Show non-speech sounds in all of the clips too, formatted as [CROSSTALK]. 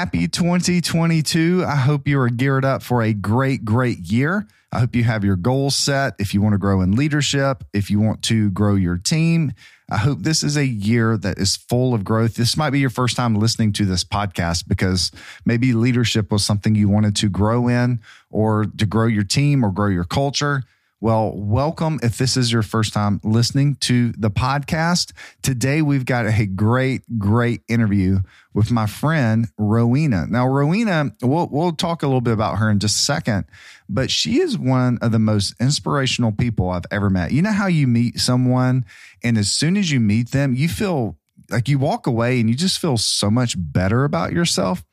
happy 2022. I hope you are geared up for a great, great year. I hope you have your goals set. If you want to grow in leadership, if you want to grow your team, I hope this is a year that is full of growth. This might be your first time listening to this podcast because maybe leadership was something you wanted to grow in or to grow your team or grow your culture. Well, welcome if this is your first time listening to the podcast. Today, we've got a great, great interview with my friend Rowena. Now, Rowena, we'll, we'll talk a little bit about her in just a second, but she is one of the most inspirational people I've ever met. You know how you meet someone, and as soon as you meet them, you feel like you walk away and you just feel so much better about yourself.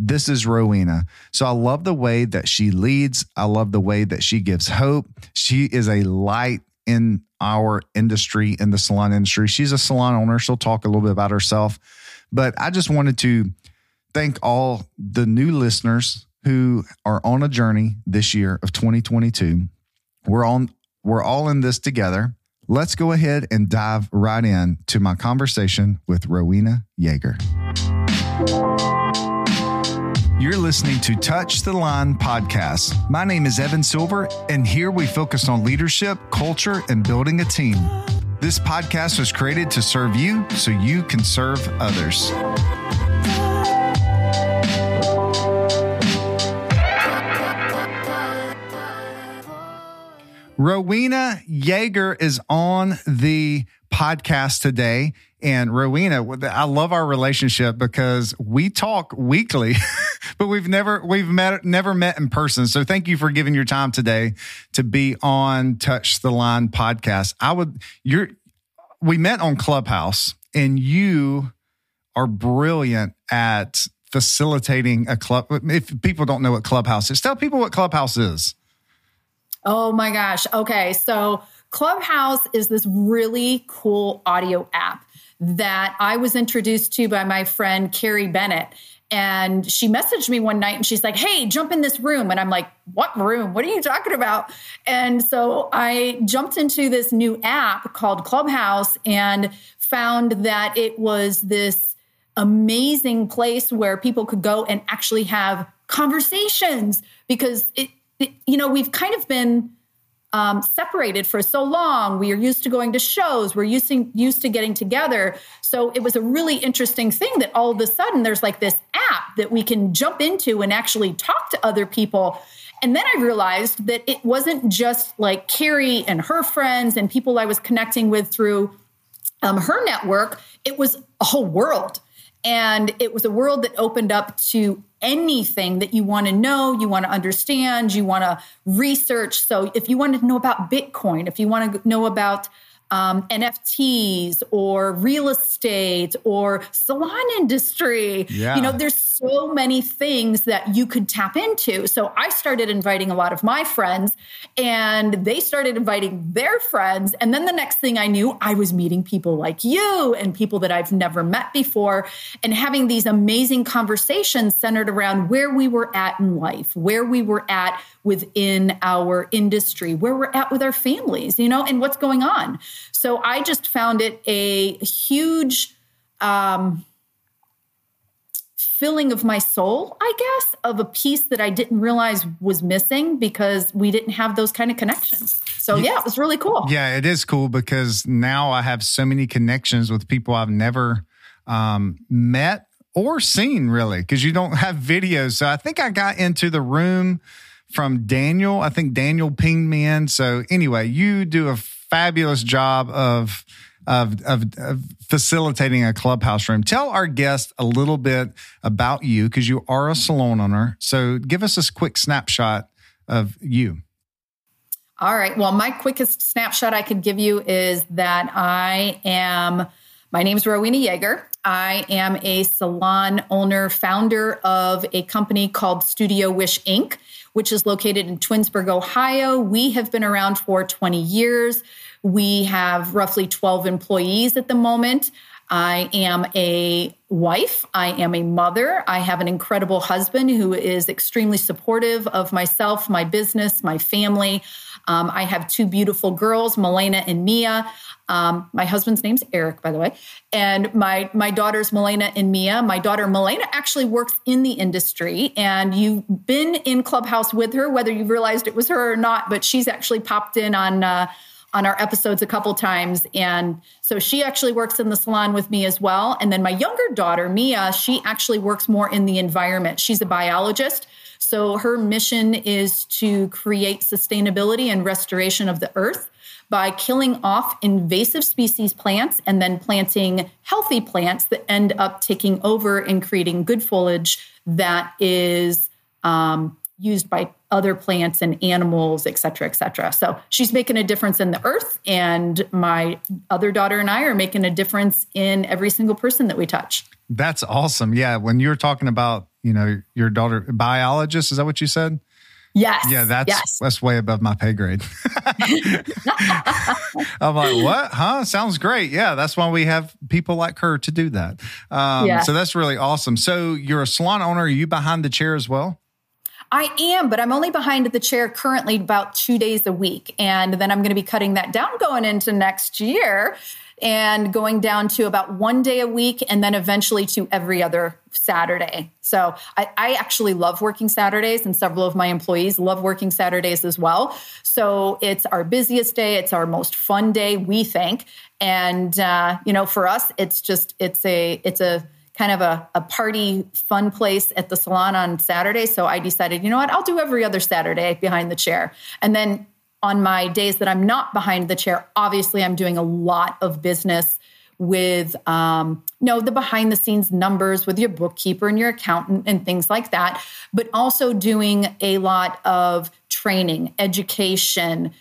This is Rowena. So I love the way that she leads. I love the way that she gives hope. She is a light in our industry, in the salon industry. She's a salon owner. She'll talk a little bit about herself. But I just wanted to thank all the new listeners who are on a journey this year of 2022. We're on we're all in this together. Let's go ahead and dive right in to my conversation with Rowena Yeager. You're listening to Touch the Line podcast. My name is Evan Silver, and here we focus on leadership, culture, and building a team. This podcast was created to serve you so you can serve others. Rowena Yeager is on the podcast today. And Rowena, I love our relationship because we talk weekly, [LAUGHS] but we've never we've met never met in person. So thank you for giving your time today to be on Touch the Line podcast. I would you're we met on Clubhouse and you are brilliant at facilitating a club. If people don't know what Clubhouse is, tell people what Clubhouse is. Oh my gosh. Okay. So Clubhouse is this really cool audio app that I was introduced to by my friend Carrie Bennett. And she messaged me one night and she's like, Hey, jump in this room. And I'm like, What room? What are you talking about? And so I jumped into this new app called Clubhouse and found that it was this amazing place where people could go and actually have conversations because it, it you know, we've kind of been um, separated for so long. We are used to going to shows. We're used to, used to getting together. So it was a really interesting thing that all of a sudden there's like this app that we can jump into and actually talk to other people. And then I realized that it wasn't just like Carrie and her friends and people I was connecting with through um, her network. It was a whole world. And it was a world that opened up to anything that you want to know, you want to understand, you want to research. So if you want to know about Bitcoin, if you want to know about um, NFTs or real estate or salon industry. Yeah. You know, there's so many things that you could tap into. So I started inviting a lot of my friends and they started inviting their friends. And then the next thing I knew, I was meeting people like you and people that I've never met before and having these amazing conversations centered around where we were at in life, where we were at within our industry, where we're at with our families, you know, and what's going on. So I just found it a huge um, filling of my soul, I guess, of a piece that I didn't realize was missing because we didn't have those kind of connections. So yeah, it was really cool. Yeah, it is cool because now I have so many connections with people I've never um, met or seen really because you don't have videos. So I think I got into the room from Daniel. I think Daniel pinged me in. So anyway, you do a fabulous job of of, of, of, facilitating a clubhouse room. Tell our guest a little bit about you because you are a salon owner. So give us a quick snapshot of you. All right. Well, my quickest snapshot I could give you is that I am, my name is Rowena Yeager. I am a salon owner, founder of a company called Studio Wish Inc., which is located in Twinsburg, Ohio. We have been around for 20 years. We have roughly 12 employees at the moment. I am a wife. I am a mother. I have an incredible husband who is extremely supportive of myself, my business, my family. Um, I have two beautiful girls, Milena and Mia. Um, my husband's name's Eric, by the way, and my my daughters Milena and Mia. My daughter Milena actually works in the industry, and you've been in Clubhouse with her, whether you realized it was her or not. But she's actually popped in on uh, on our episodes a couple times. And so she actually works in the salon with me as well. And then my younger daughter, Mia, she actually works more in the environment. She's a biologist. So her mission is to create sustainability and restoration of the earth by killing off invasive species plants and then planting healthy plants that end up taking over and creating good foliage that is um, used by other plants and animals, et cetera, et cetera. So she's making a difference in the earth. And my other daughter and I are making a difference in every single person that we touch. That's awesome. Yeah. When you were talking about, you know, your daughter, biologist, is that what you said? Yes. Yeah, that's yes. that's way above my pay grade. [LAUGHS] I'm like, what? Huh? Sounds great. Yeah, that's why we have people like her to do that. Um, yeah. So that's really awesome. So you're a salon owner. Are you behind the chair as well? I am, but I'm only behind the chair currently about two days a week. And then I'm going to be cutting that down going into next year and going down to about one day a week and then eventually to every other Saturday. So I, I, actually love working Saturdays, and several of my employees love working Saturdays as well. So it's our busiest day, it's our most fun day, we think. And uh, you know, for us, it's just it's a it's a kind of a, a party fun place at the salon on Saturday. So I decided, you know what, I'll do every other Saturday behind the chair. And then on my days that I'm not behind the chair, obviously I'm doing a lot of business with um, you know the behind the scenes numbers with your bookkeeper and your accountant and things like that but also doing a lot of training education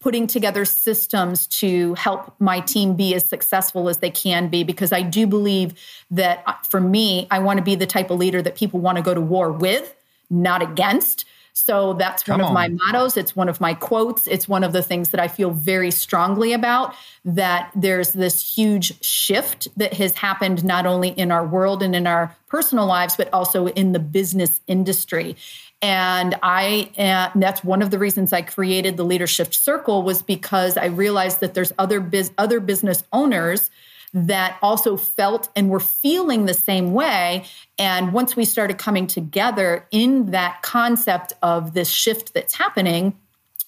putting together systems to help my team be as successful as they can be because I do believe that uh, for me, I want to be the type of leader that people want to go to war with, not against. So that's one Come of on. my mottos. It's one of my quotes. It's one of the things that I feel very strongly about that there's this huge shift that has happened not only in our world and in our personal lives, but also in the business industry. And I, uh, that's one of the reasons I created the leadership circle was because I realized that there's other biz, other business owners that also felt and were feeling the same way. And once we started coming together in that concept of this shift that's happening,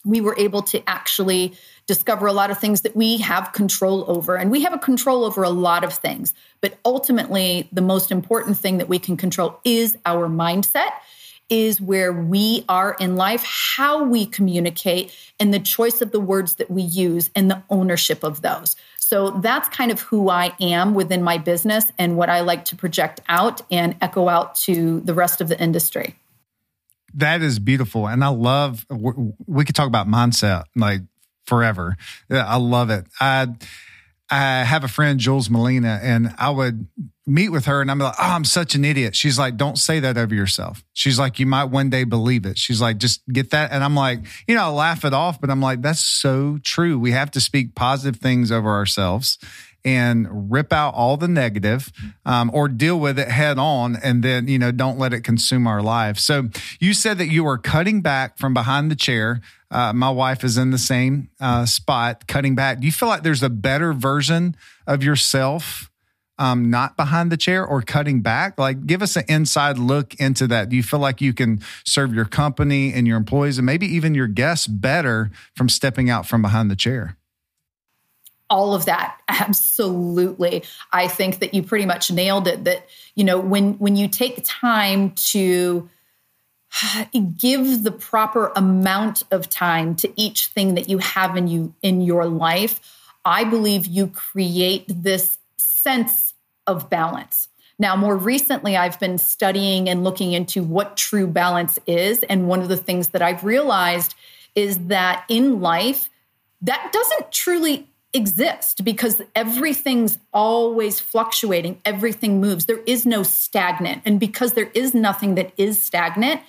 we were able to actually discover a lot of things that we have control over. And we have a control over a lot of things. But ultimately, the most important thing that we can control is our mindset is where we are in life, how we communicate, and the choice of the words that we use and the ownership of those. So that's kind of who I am within my business and what I like to project out and echo out to the rest of the industry. That is beautiful. And I love, we could talk about mindset like forever. I love it. I, I have a friend, Jules Molina, and I would meet with her and I'm like, oh, I'm such an idiot. She's like, don't say that over yourself. She's like, you might one day believe it. She's like, just get that. And I'm like, you know, I laugh it off, but I'm like, that's so true. We have to speak positive things over ourselves and rip out all the negative, um, or deal with it head on and then, you know, don't let it consume our lives. So you said that you were cutting back from behind the chair. Uh, my wife is in the same uh, spot, cutting back. Do you feel like there's a better version of yourself? Um, not behind the chair or cutting back? Like, give us an inside look into that. Do you feel like you can serve your company and your employees and maybe even your guests better from stepping out from behind the chair? all of that absolutely i think that you pretty much nailed it that you know when when you take time to [SIGHS] give the proper amount of time to each thing that you have in you in your life i believe you create this sense of balance now more recently i've been studying and looking into what true balance is and one of the things that i've realized is that in life that doesn't truly exist because everything's always fluctuating, everything moves. There is no stagnant. And because there is nothing that is stagnant,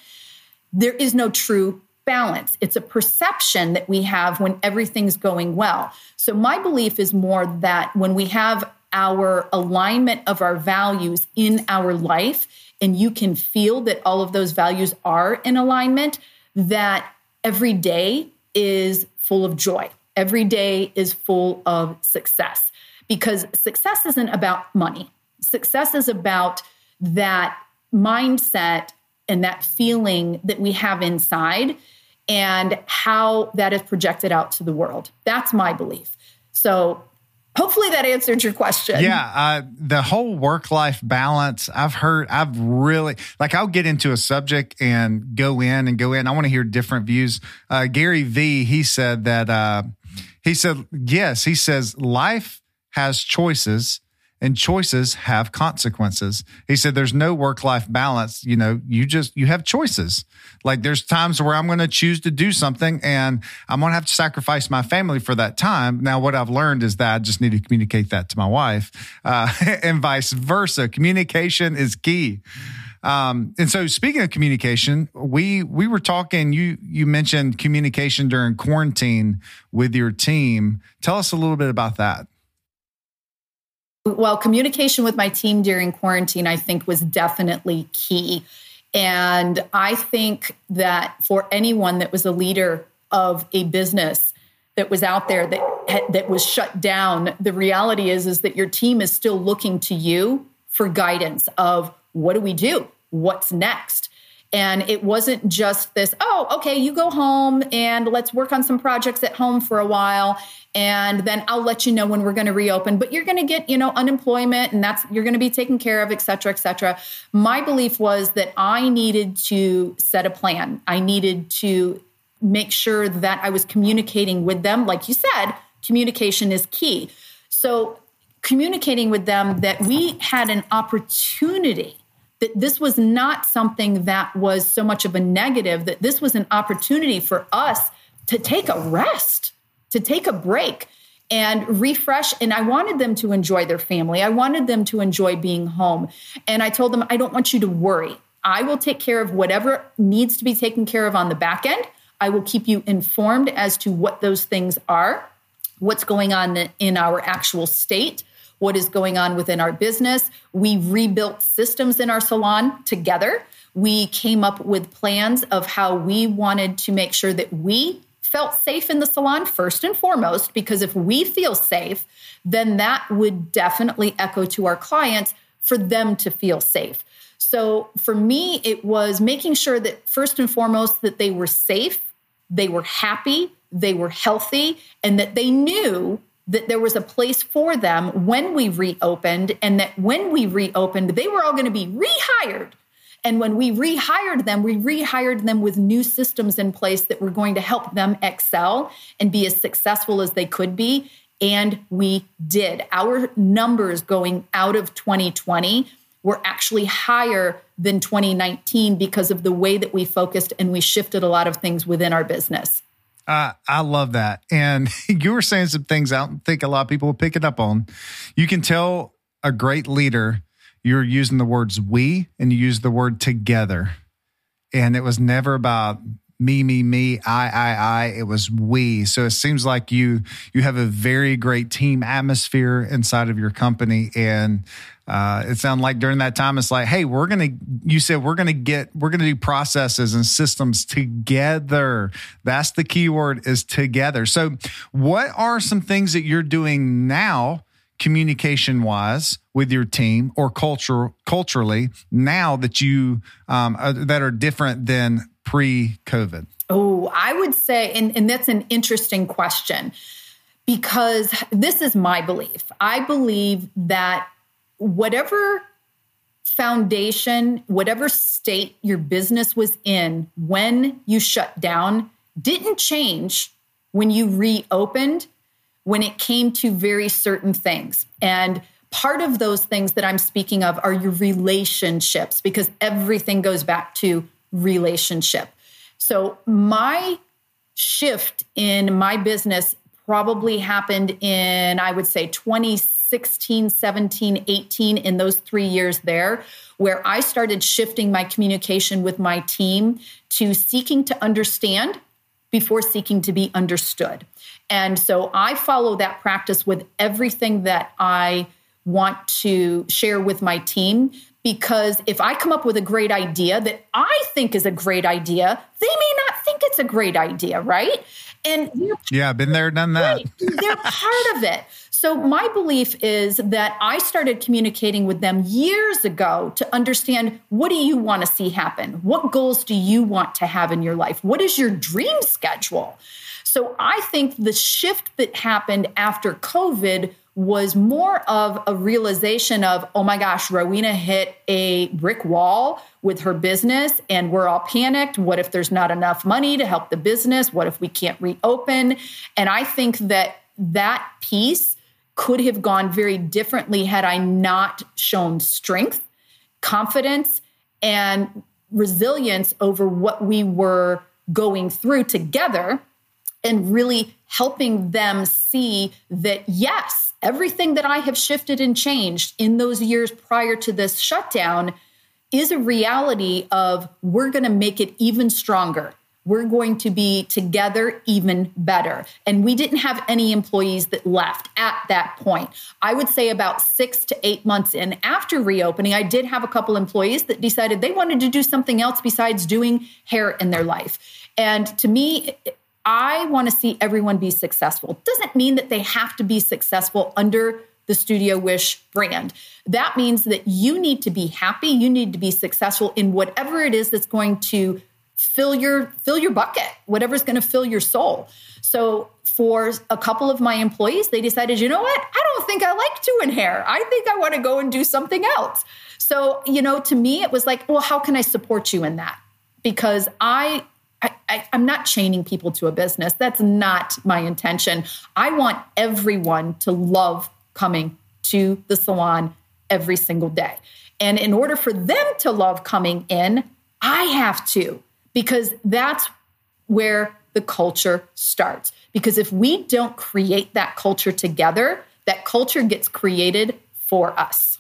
there is no true balance. It's a perception that we have when everything's going well. So, my belief is more that when we have our alignment of our values in our life, and you can feel that all of those values are in alignment, that every day is full of joy. Every day is full of success because success isn't about money. Success is about that mindset and that feeling that we have inside and how that is projected out to the world. That's my belief. So hopefully that answered your question. Yeah. Uh, the whole work life balance, I've heard, I've really, like, I'll get into a subject and go in and go in. I want to hear different views. Uh, Gary Vee, he said that, uh, he said, yes, he says life has choices and choices have consequences. He said there's no work life balance. You know, you just, you have choices. Like there's times where I'm going to choose to do something and I'm going to have to sacrifice my family for that time. Now, what I've learned is that I just need to communicate that to my wife uh, [LAUGHS] and vice versa. Communication is key. Um, and so speaking of communication, we we were talking, you you mentioned communication during quarantine with your team. Tell us a little bit about that. Well, communication with my team during quarantine, I think, was definitely key. And I think that for anyone that was a leader of a business that was out there that that was shut down, the reality is is that your team is still looking to you for guidance of what do we do? What's next? And it wasn't just this, oh, okay, you go home and let's work on some projects at home for a while. And then I'll let you know when we're going to reopen. But you're going to get, you know, unemployment and that's, you're going to be taken care of, et cetera, et cetera. My belief was that I needed to set a plan. I needed to make sure that I was communicating with them. Like you said, communication is key. So communicating with them that we had an opportunity that this was not something that was so much of a negative, that this was an opportunity for us to take a rest, to take a break and refresh. And I wanted them to enjoy their family. I wanted them to enjoy being home. And I told them, I don't want you to worry. I will take care of whatever needs to be taken care of on the back end. I will keep you informed as to what those things are, what's going on in our actual state what is going on within our business. We rebuilt systems in our salon together. We came up with plans of how we wanted to make sure that we felt safe in the salon first and foremost, because if we feel safe, then that would definitely echo to our clients for them to feel safe. So for me, it was making sure that first and foremost that they were safe, they were happy, they were healthy, and that they knew that there was a place for them when we reopened, and that when we reopened, they were all going to be rehired. And when we rehired them, we rehired them with new systems in place that were going to help them excel and be as successful as they could be. And we did. Our numbers going out of 2020 were actually higher than 2019 because of the way that we focused and we shifted a lot of things within our business. Uh, I love that. And [LAUGHS] you were saying some things I don't think a lot of people will pick it up on. You can tell a great leader, you're using the words we and you use the word together. And it was never about me, me, me, I, I, I. It was we. So it seems like you you have a very great team atmosphere inside of your company, and uh, it sounded like during that time it's like, hey, we're gonna. You said we're gonna get we're gonna do processes and systems together. That's the key word is together. So, what are some things that you're doing now? communication wise with your team or culture culturally now that you um, uh, that are different than pre COVID? Oh, I would say, and, and that's an interesting question because this is my belief. I believe that whatever foundation, whatever state your business was in when you shut down, didn't change when you reopened when it came to very certain things. And part of those things that I'm speaking of are your relationships because everything goes back to relationship. So my shift in my business probably happened in, I would say, 2016, 17, 18, in those three years there, where I started shifting my communication with my team to seeking to understand before seeking to be understood. And so I follow that practice with everything that I want to share with my team because if I come up with a great idea that I think is a great idea, they may not think it's a great idea, right? And yeah, been there, done that. Right, they're part of it. So, my belief is that I started communicating with them years ago to understand what do you want to see happen? What goals do you want to have in your life? What is your dream schedule? So, I think the shift that happened after COVID was more of a realization of, oh my gosh, Rowena hit a brick wall with her business and we're all panicked. What if there's not enough money to help the business? What if we can't reopen? And I think that that piece could have gone very differently had I not shown strength, confidence, and resilience over what we were going through together and really helping them see that yes, everything that I have shifted and changed in those years prior to this shutdown is a reality of we're going to make it even stronger. We're going to be together even better. And we didn't have any employees that left at that point. I would say about six to eight months in after reopening, I did have a couple employees that decided they wanted to do something else besides doing hair in their life. And to me, I want to see everyone be successful. Doesn't mean that they have to be successful under the Studio Wish brand. That means that you need to be happy, you need to be successful in whatever it is that's going to fill your fill your bucket, whatever's going to fill your soul. So for a couple of my employees, they decided, you know what? I don't think I like doing hair. I think I want to go and do something else. So, you know, to me, it was like, well, how can I support you in that? Because I I, am not chaining people to a business. That's not my intention. I want everyone to love coming to the salon every single day. And in order for them to love coming in, I have to, because that's where the culture starts. Because if we don't create that culture together, that culture gets created for us.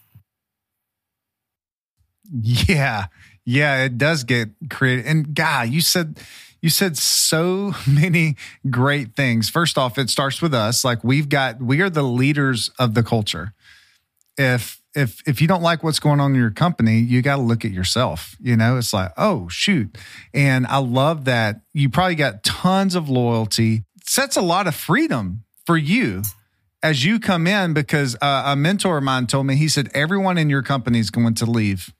Yeah. Yeah, it does get created. And God, you said you said so [LAUGHS] many great things. First off, it starts with us. Like we've got we are the leaders of the culture. If if if you don't like what's going on in your company, you got to look at yourself. You know, it's like, oh shoot. And I love that you probably got tons of loyalty. Sets a lot of freedom for you as you come in because uh, a mentor of mine told me he said everyone in your company is going to leave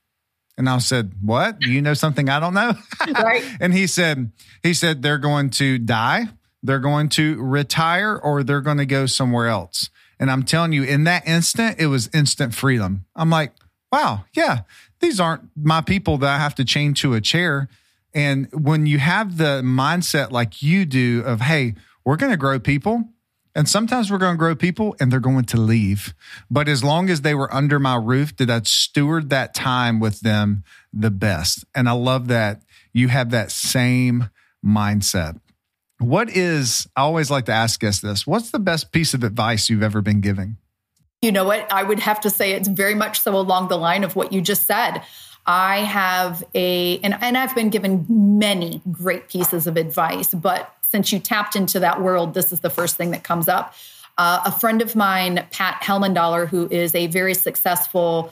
and I said, "What? You know something I don't know?" [LAUGHS] Right. and he said, "He said they're going to die, they're going to retire, or they're going to go somewhere else." And I'm telling you, in that instant, it was instant freedom. I'm like, "Wow, yeah, these aren't my people that I have to chain to a chair." And when you have the mindset like you do of, "Hey, we're going to grow people," And sometimes we're going to grow people and they're going to leave. But as long as they were under my roof, did I steward that time with them the best? And I love that you have that same mindset. What is, I always like to ask guests this what's the best piece of advice you've ever been giving? You know what? I would have to say it's very much so along the line of what you just said. I have a, and, and I've been given many great pieces of advice, but since you tapped into that world, this is the first thing that comes up. Uh, a friend of mine, Pat Helmendaler, who is a very successful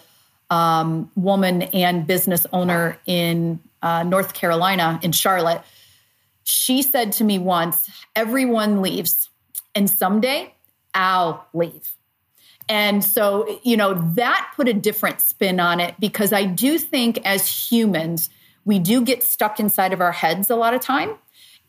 um, woman and business owner in uh, North Carolina, in Charlotte, she said to me once, Everyone leaves, and someday I'll leave. And so, you know, that put a different spin on it because I do think as humans, we do get stuck inside of our heads a lot of time.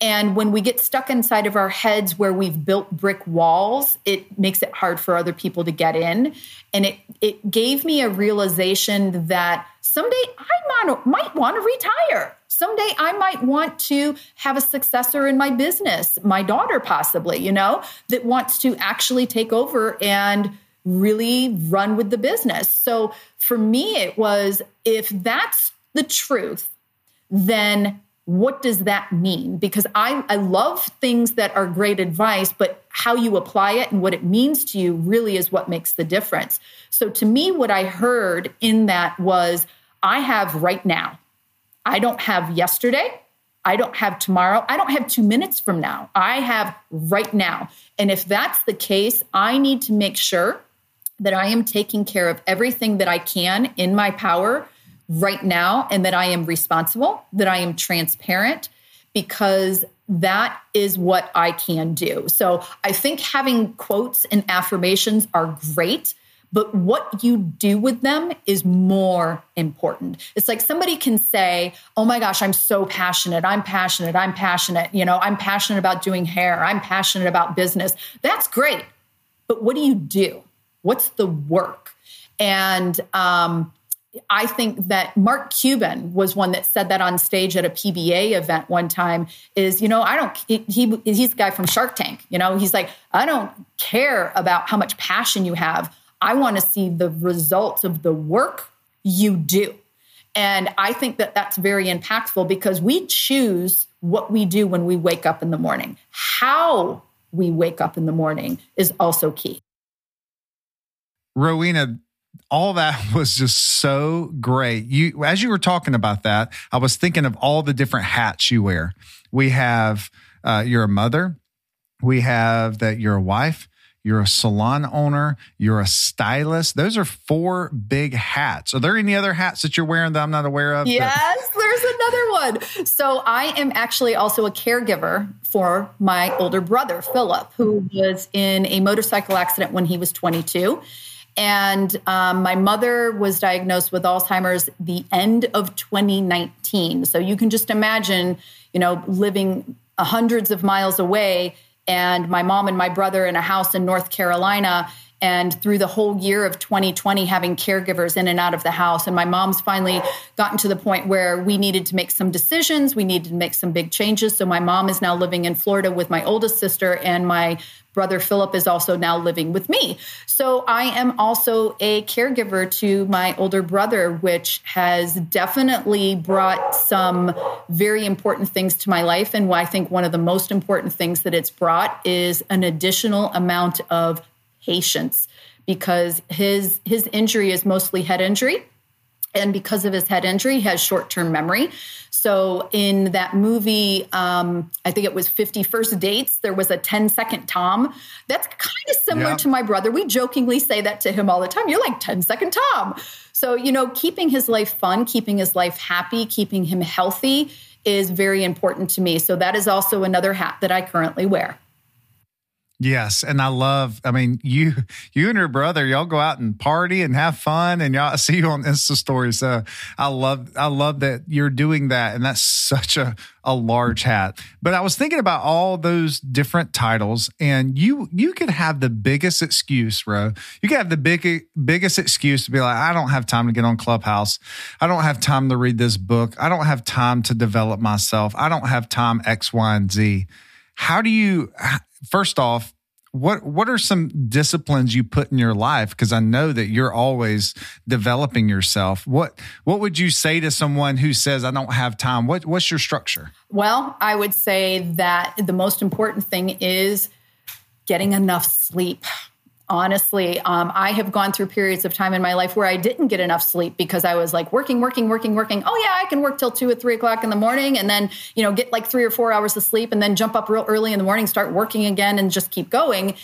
And when we get stuck inside of our heads where we've built brick walls, it makes it hard for other people to get in. And it it gave me a realization that someday I might, might want to retire. Someday I might want to have a successor in my business, my daughter possibly, you know, that wants to actually take over and really run with the business. So for me, it was if that's the truth, then what does that mean? Because I, I love things that are great advice, but how you apply it and what it means to you really is what makes the difference. So to me, what I heard in that was I have right now. I don't have yesterday. I don't have tomorrow. I don't have two minutes from now. I have right now. And if that's the case, I need to make sure that I am taking care of everything that I can in my power right now and that I am responsible, that I am transparent, because that is what I can do. So I think having quotes and affirmations are great. But what you do with them is more important. It's like somebody can say, Oh my gosh, I'm so passionate. I'm passionate. I'm passionate. You know, I'm passionate about doing hair. I'm passionate about business. That's great. But what do you do? What's the work? And um, I think that Mark Cuban was one that said that on stage at a PBA event one time is, you know, I don't, he, he's the guy from Shark Tank, you know, he's like, I don't care about how much passion you have. I want to see the results of the work you do. And I think that that's very impactful because we choose what we do when we wake up in the morning. How we wake up in the morning is also key. Rowena, all that [LAUGHS] was just so great. You as you were talking about that, I was thinking of all the different hats you wear. We have uh, you're a mother. We have that you're a wife. You're a salon owner. You're a stylist. Those are four big hats. Are there any other hats that you're wearing that I'm not aware of? Yes, there's another one. So I am actually also a caregiver for my older brother, Philip, who was in a motorcycle accident when he was 22 and um, my mother was diagnosed with Alzheimer's the end of 2019. So you can just imagine, you know, living hundreds of miles away, and my mom and my brother in a house in North Carolina. And through the whole year of 2020, having caregivers in and out of the house. And my mom's finally gotten to the point where we needed to make some decisions. We needed to make some big changes. So my mom is now living in Florida with my oldest sister, and my brother Philip is also now living with me. So I am also a caregiver to my older brother, which has definitely brought some very important things to my life. And I think one of the most important things that it's brought is an additional amount of patience because his his injury is mostly head injury and because of his head injury, he has short term memory. So in that movie, um, I think it was 50 First Dates, there was a 10 second Tom. That's kind of similar yeah. to my brother. We jokingly say that to him all the time. You're like 10 second Tom. So, you know, keeping his life fun, keeping his life happy, keeping him healthy is very important to me. So that is also another hat that I currently wear. Yes, and I love. I mean, you you and your brother, y'all go out and party and have fun, and y'all I see you on Insta stories. So I love I love that you're doing that, and that's such a a large hat. But I was thinking about all those different titles, and you you could have the biggest excuse, bro. You could have the big biggest excuse to be like, I don't have time to get on Clubhouse. I don't have time to read this book. I don't have time to develop myself. I don't have time X, Y, and Z. How do you? first off, what what are some disciplines you put in your life? Because i know that you're always developing yourself. What what would you say to someone who says i don't have time what what's your structure? Well i would say that the most important thing is getting enough sleep honestly um, i have gone through periods of time in my life where i didn't get enough sleep because i was like working working working working. Oh yeah i can work till two or three o'clock in the morning and then you know get like three or four hours of sleep and then jump up real early in the morning start working again and just keep going.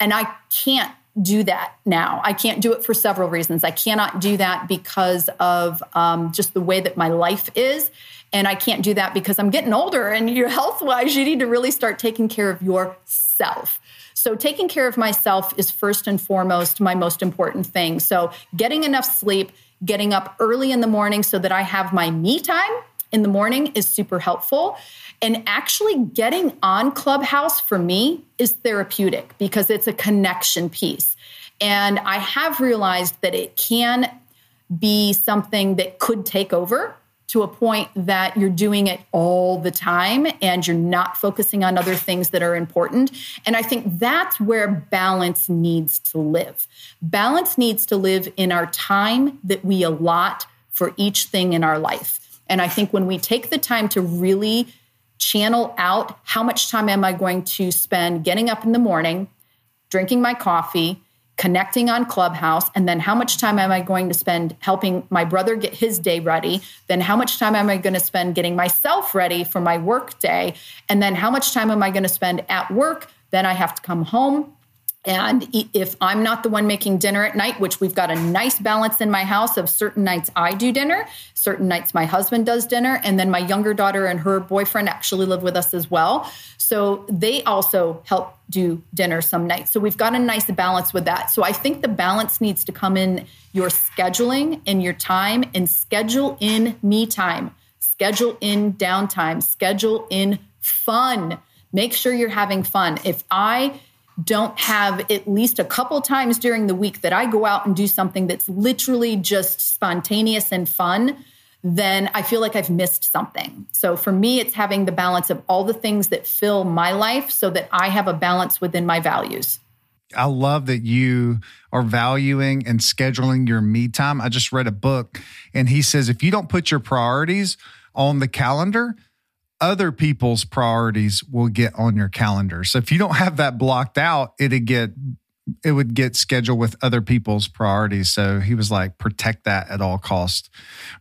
And i can't do that now. I can't do it for several reasons. I cannot do that because of um, just the way that my life is. And i can't do that because i'm getting older and your health wise you need to really start taking care of yourself so, taking care of myself is first and foremost my most important thing. So, getting enough sleep, getting up early in the morning so that I have my me time in the morning is super helpful. And actually, getting on Clubhouse for me is therapeutic because it's a connection piece. And I have realized that it can be something that could take over to a point that you're doing it all the time and you're not focusing on other things that are important. And I think that's where balance needs to live. Balance needs to live in our time that we allot for each thing in our life. And I think when we take the time to really channel out how much time am I going to spend getting up in the morning, drinking my coffee, connecting on Clubhouse, and then how much time am I going to spend helping my brother get his day ready? Then how much time am I going to spend getting myself ready for my work day? And then how much time am I going to spend at work? Then I have to come home And if I'm not the one making dinner at night, which we've got a nice balance in my house of certain nights I do dinner, certain nights my husband does dinner, and then my younger daughter and her boyfriend actually live with us as well. So they also help do dinner some nights. So we've got a nice balance with that. So I think the balance needs to come in your scheduling and your time and schedule in me time, schedule in downtime, schedule in fun. Make sure you're having fun. If I don't have at least a couple times during the week that I go out and do something that's literally just spontaneous and fun, then I feel like I've missed something. So for me, it's having the balance of all the things that fill my life so that I have a balance within my values. I love that you are valuing and scheduling your me time. I just read a book and he says if you don't put your priorities on the calendar, other people's priorities will get on your calendar. So if you don't have that blocked out, it'd get it would get scheduled with other people's priorities. So he was like, protect that at all costs.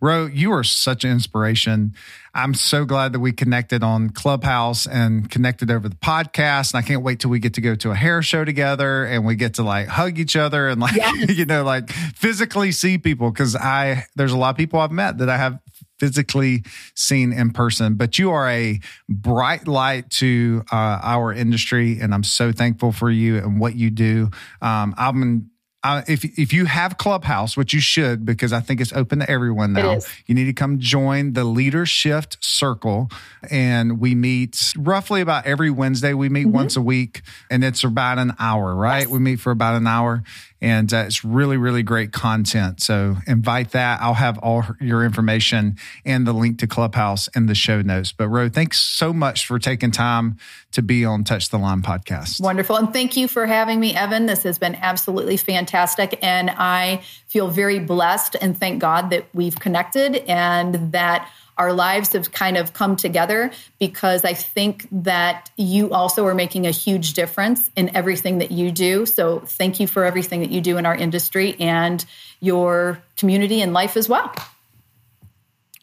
Ro, you are such an inspiration. I'm so glad that we connected on Clubhouse and connected over the podcast. And I can't wait till we get to go to a hair show together and we get to like hug each other and like, [LAUGHS] yes. you know, like physically see people. Cause I, there's a lot of people I've met that I have physically seen in person. But you are a bright light to uh, our industry, and I'm so thankful for you and what you do. Um, I'm uh, if if you have Clubhouse, which you should, because I think it's open to everyone now, you need to come join the Leader Shift Circle, and we meet roughly about every Wednesday. We meet mm-hmm. once a week, and it's about an hour, right? Yes. We meet for about an hour, and uh, it's really really great content. So invite that. I'll have all your information and the link to Clubhouse in the show notes. But Ro, thanks so much for taking time to be on Touch the Line podcast. Wonderful, and thank you for having me, Evan. This has been absolutely fantastic fantastic. And I feel very blessed and thank God that we've connected and that our lives have kind of come together because I think that you also are making a huge difference in everything that you do. So thank you for everything that you do in our industry and your community and life as well.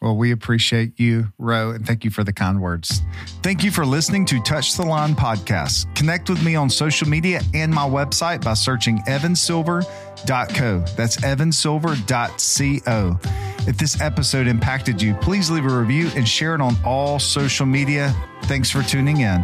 Well, we appreciate you, Ro, and thank you for the kind words. Thank you for listening to Touch the Line podcast. Connect with me on social media and my website by searching evansilver.co. That's evansilver.co. If this episode impacted you, please leave a review and share it on all social media. Thanks for tuning in.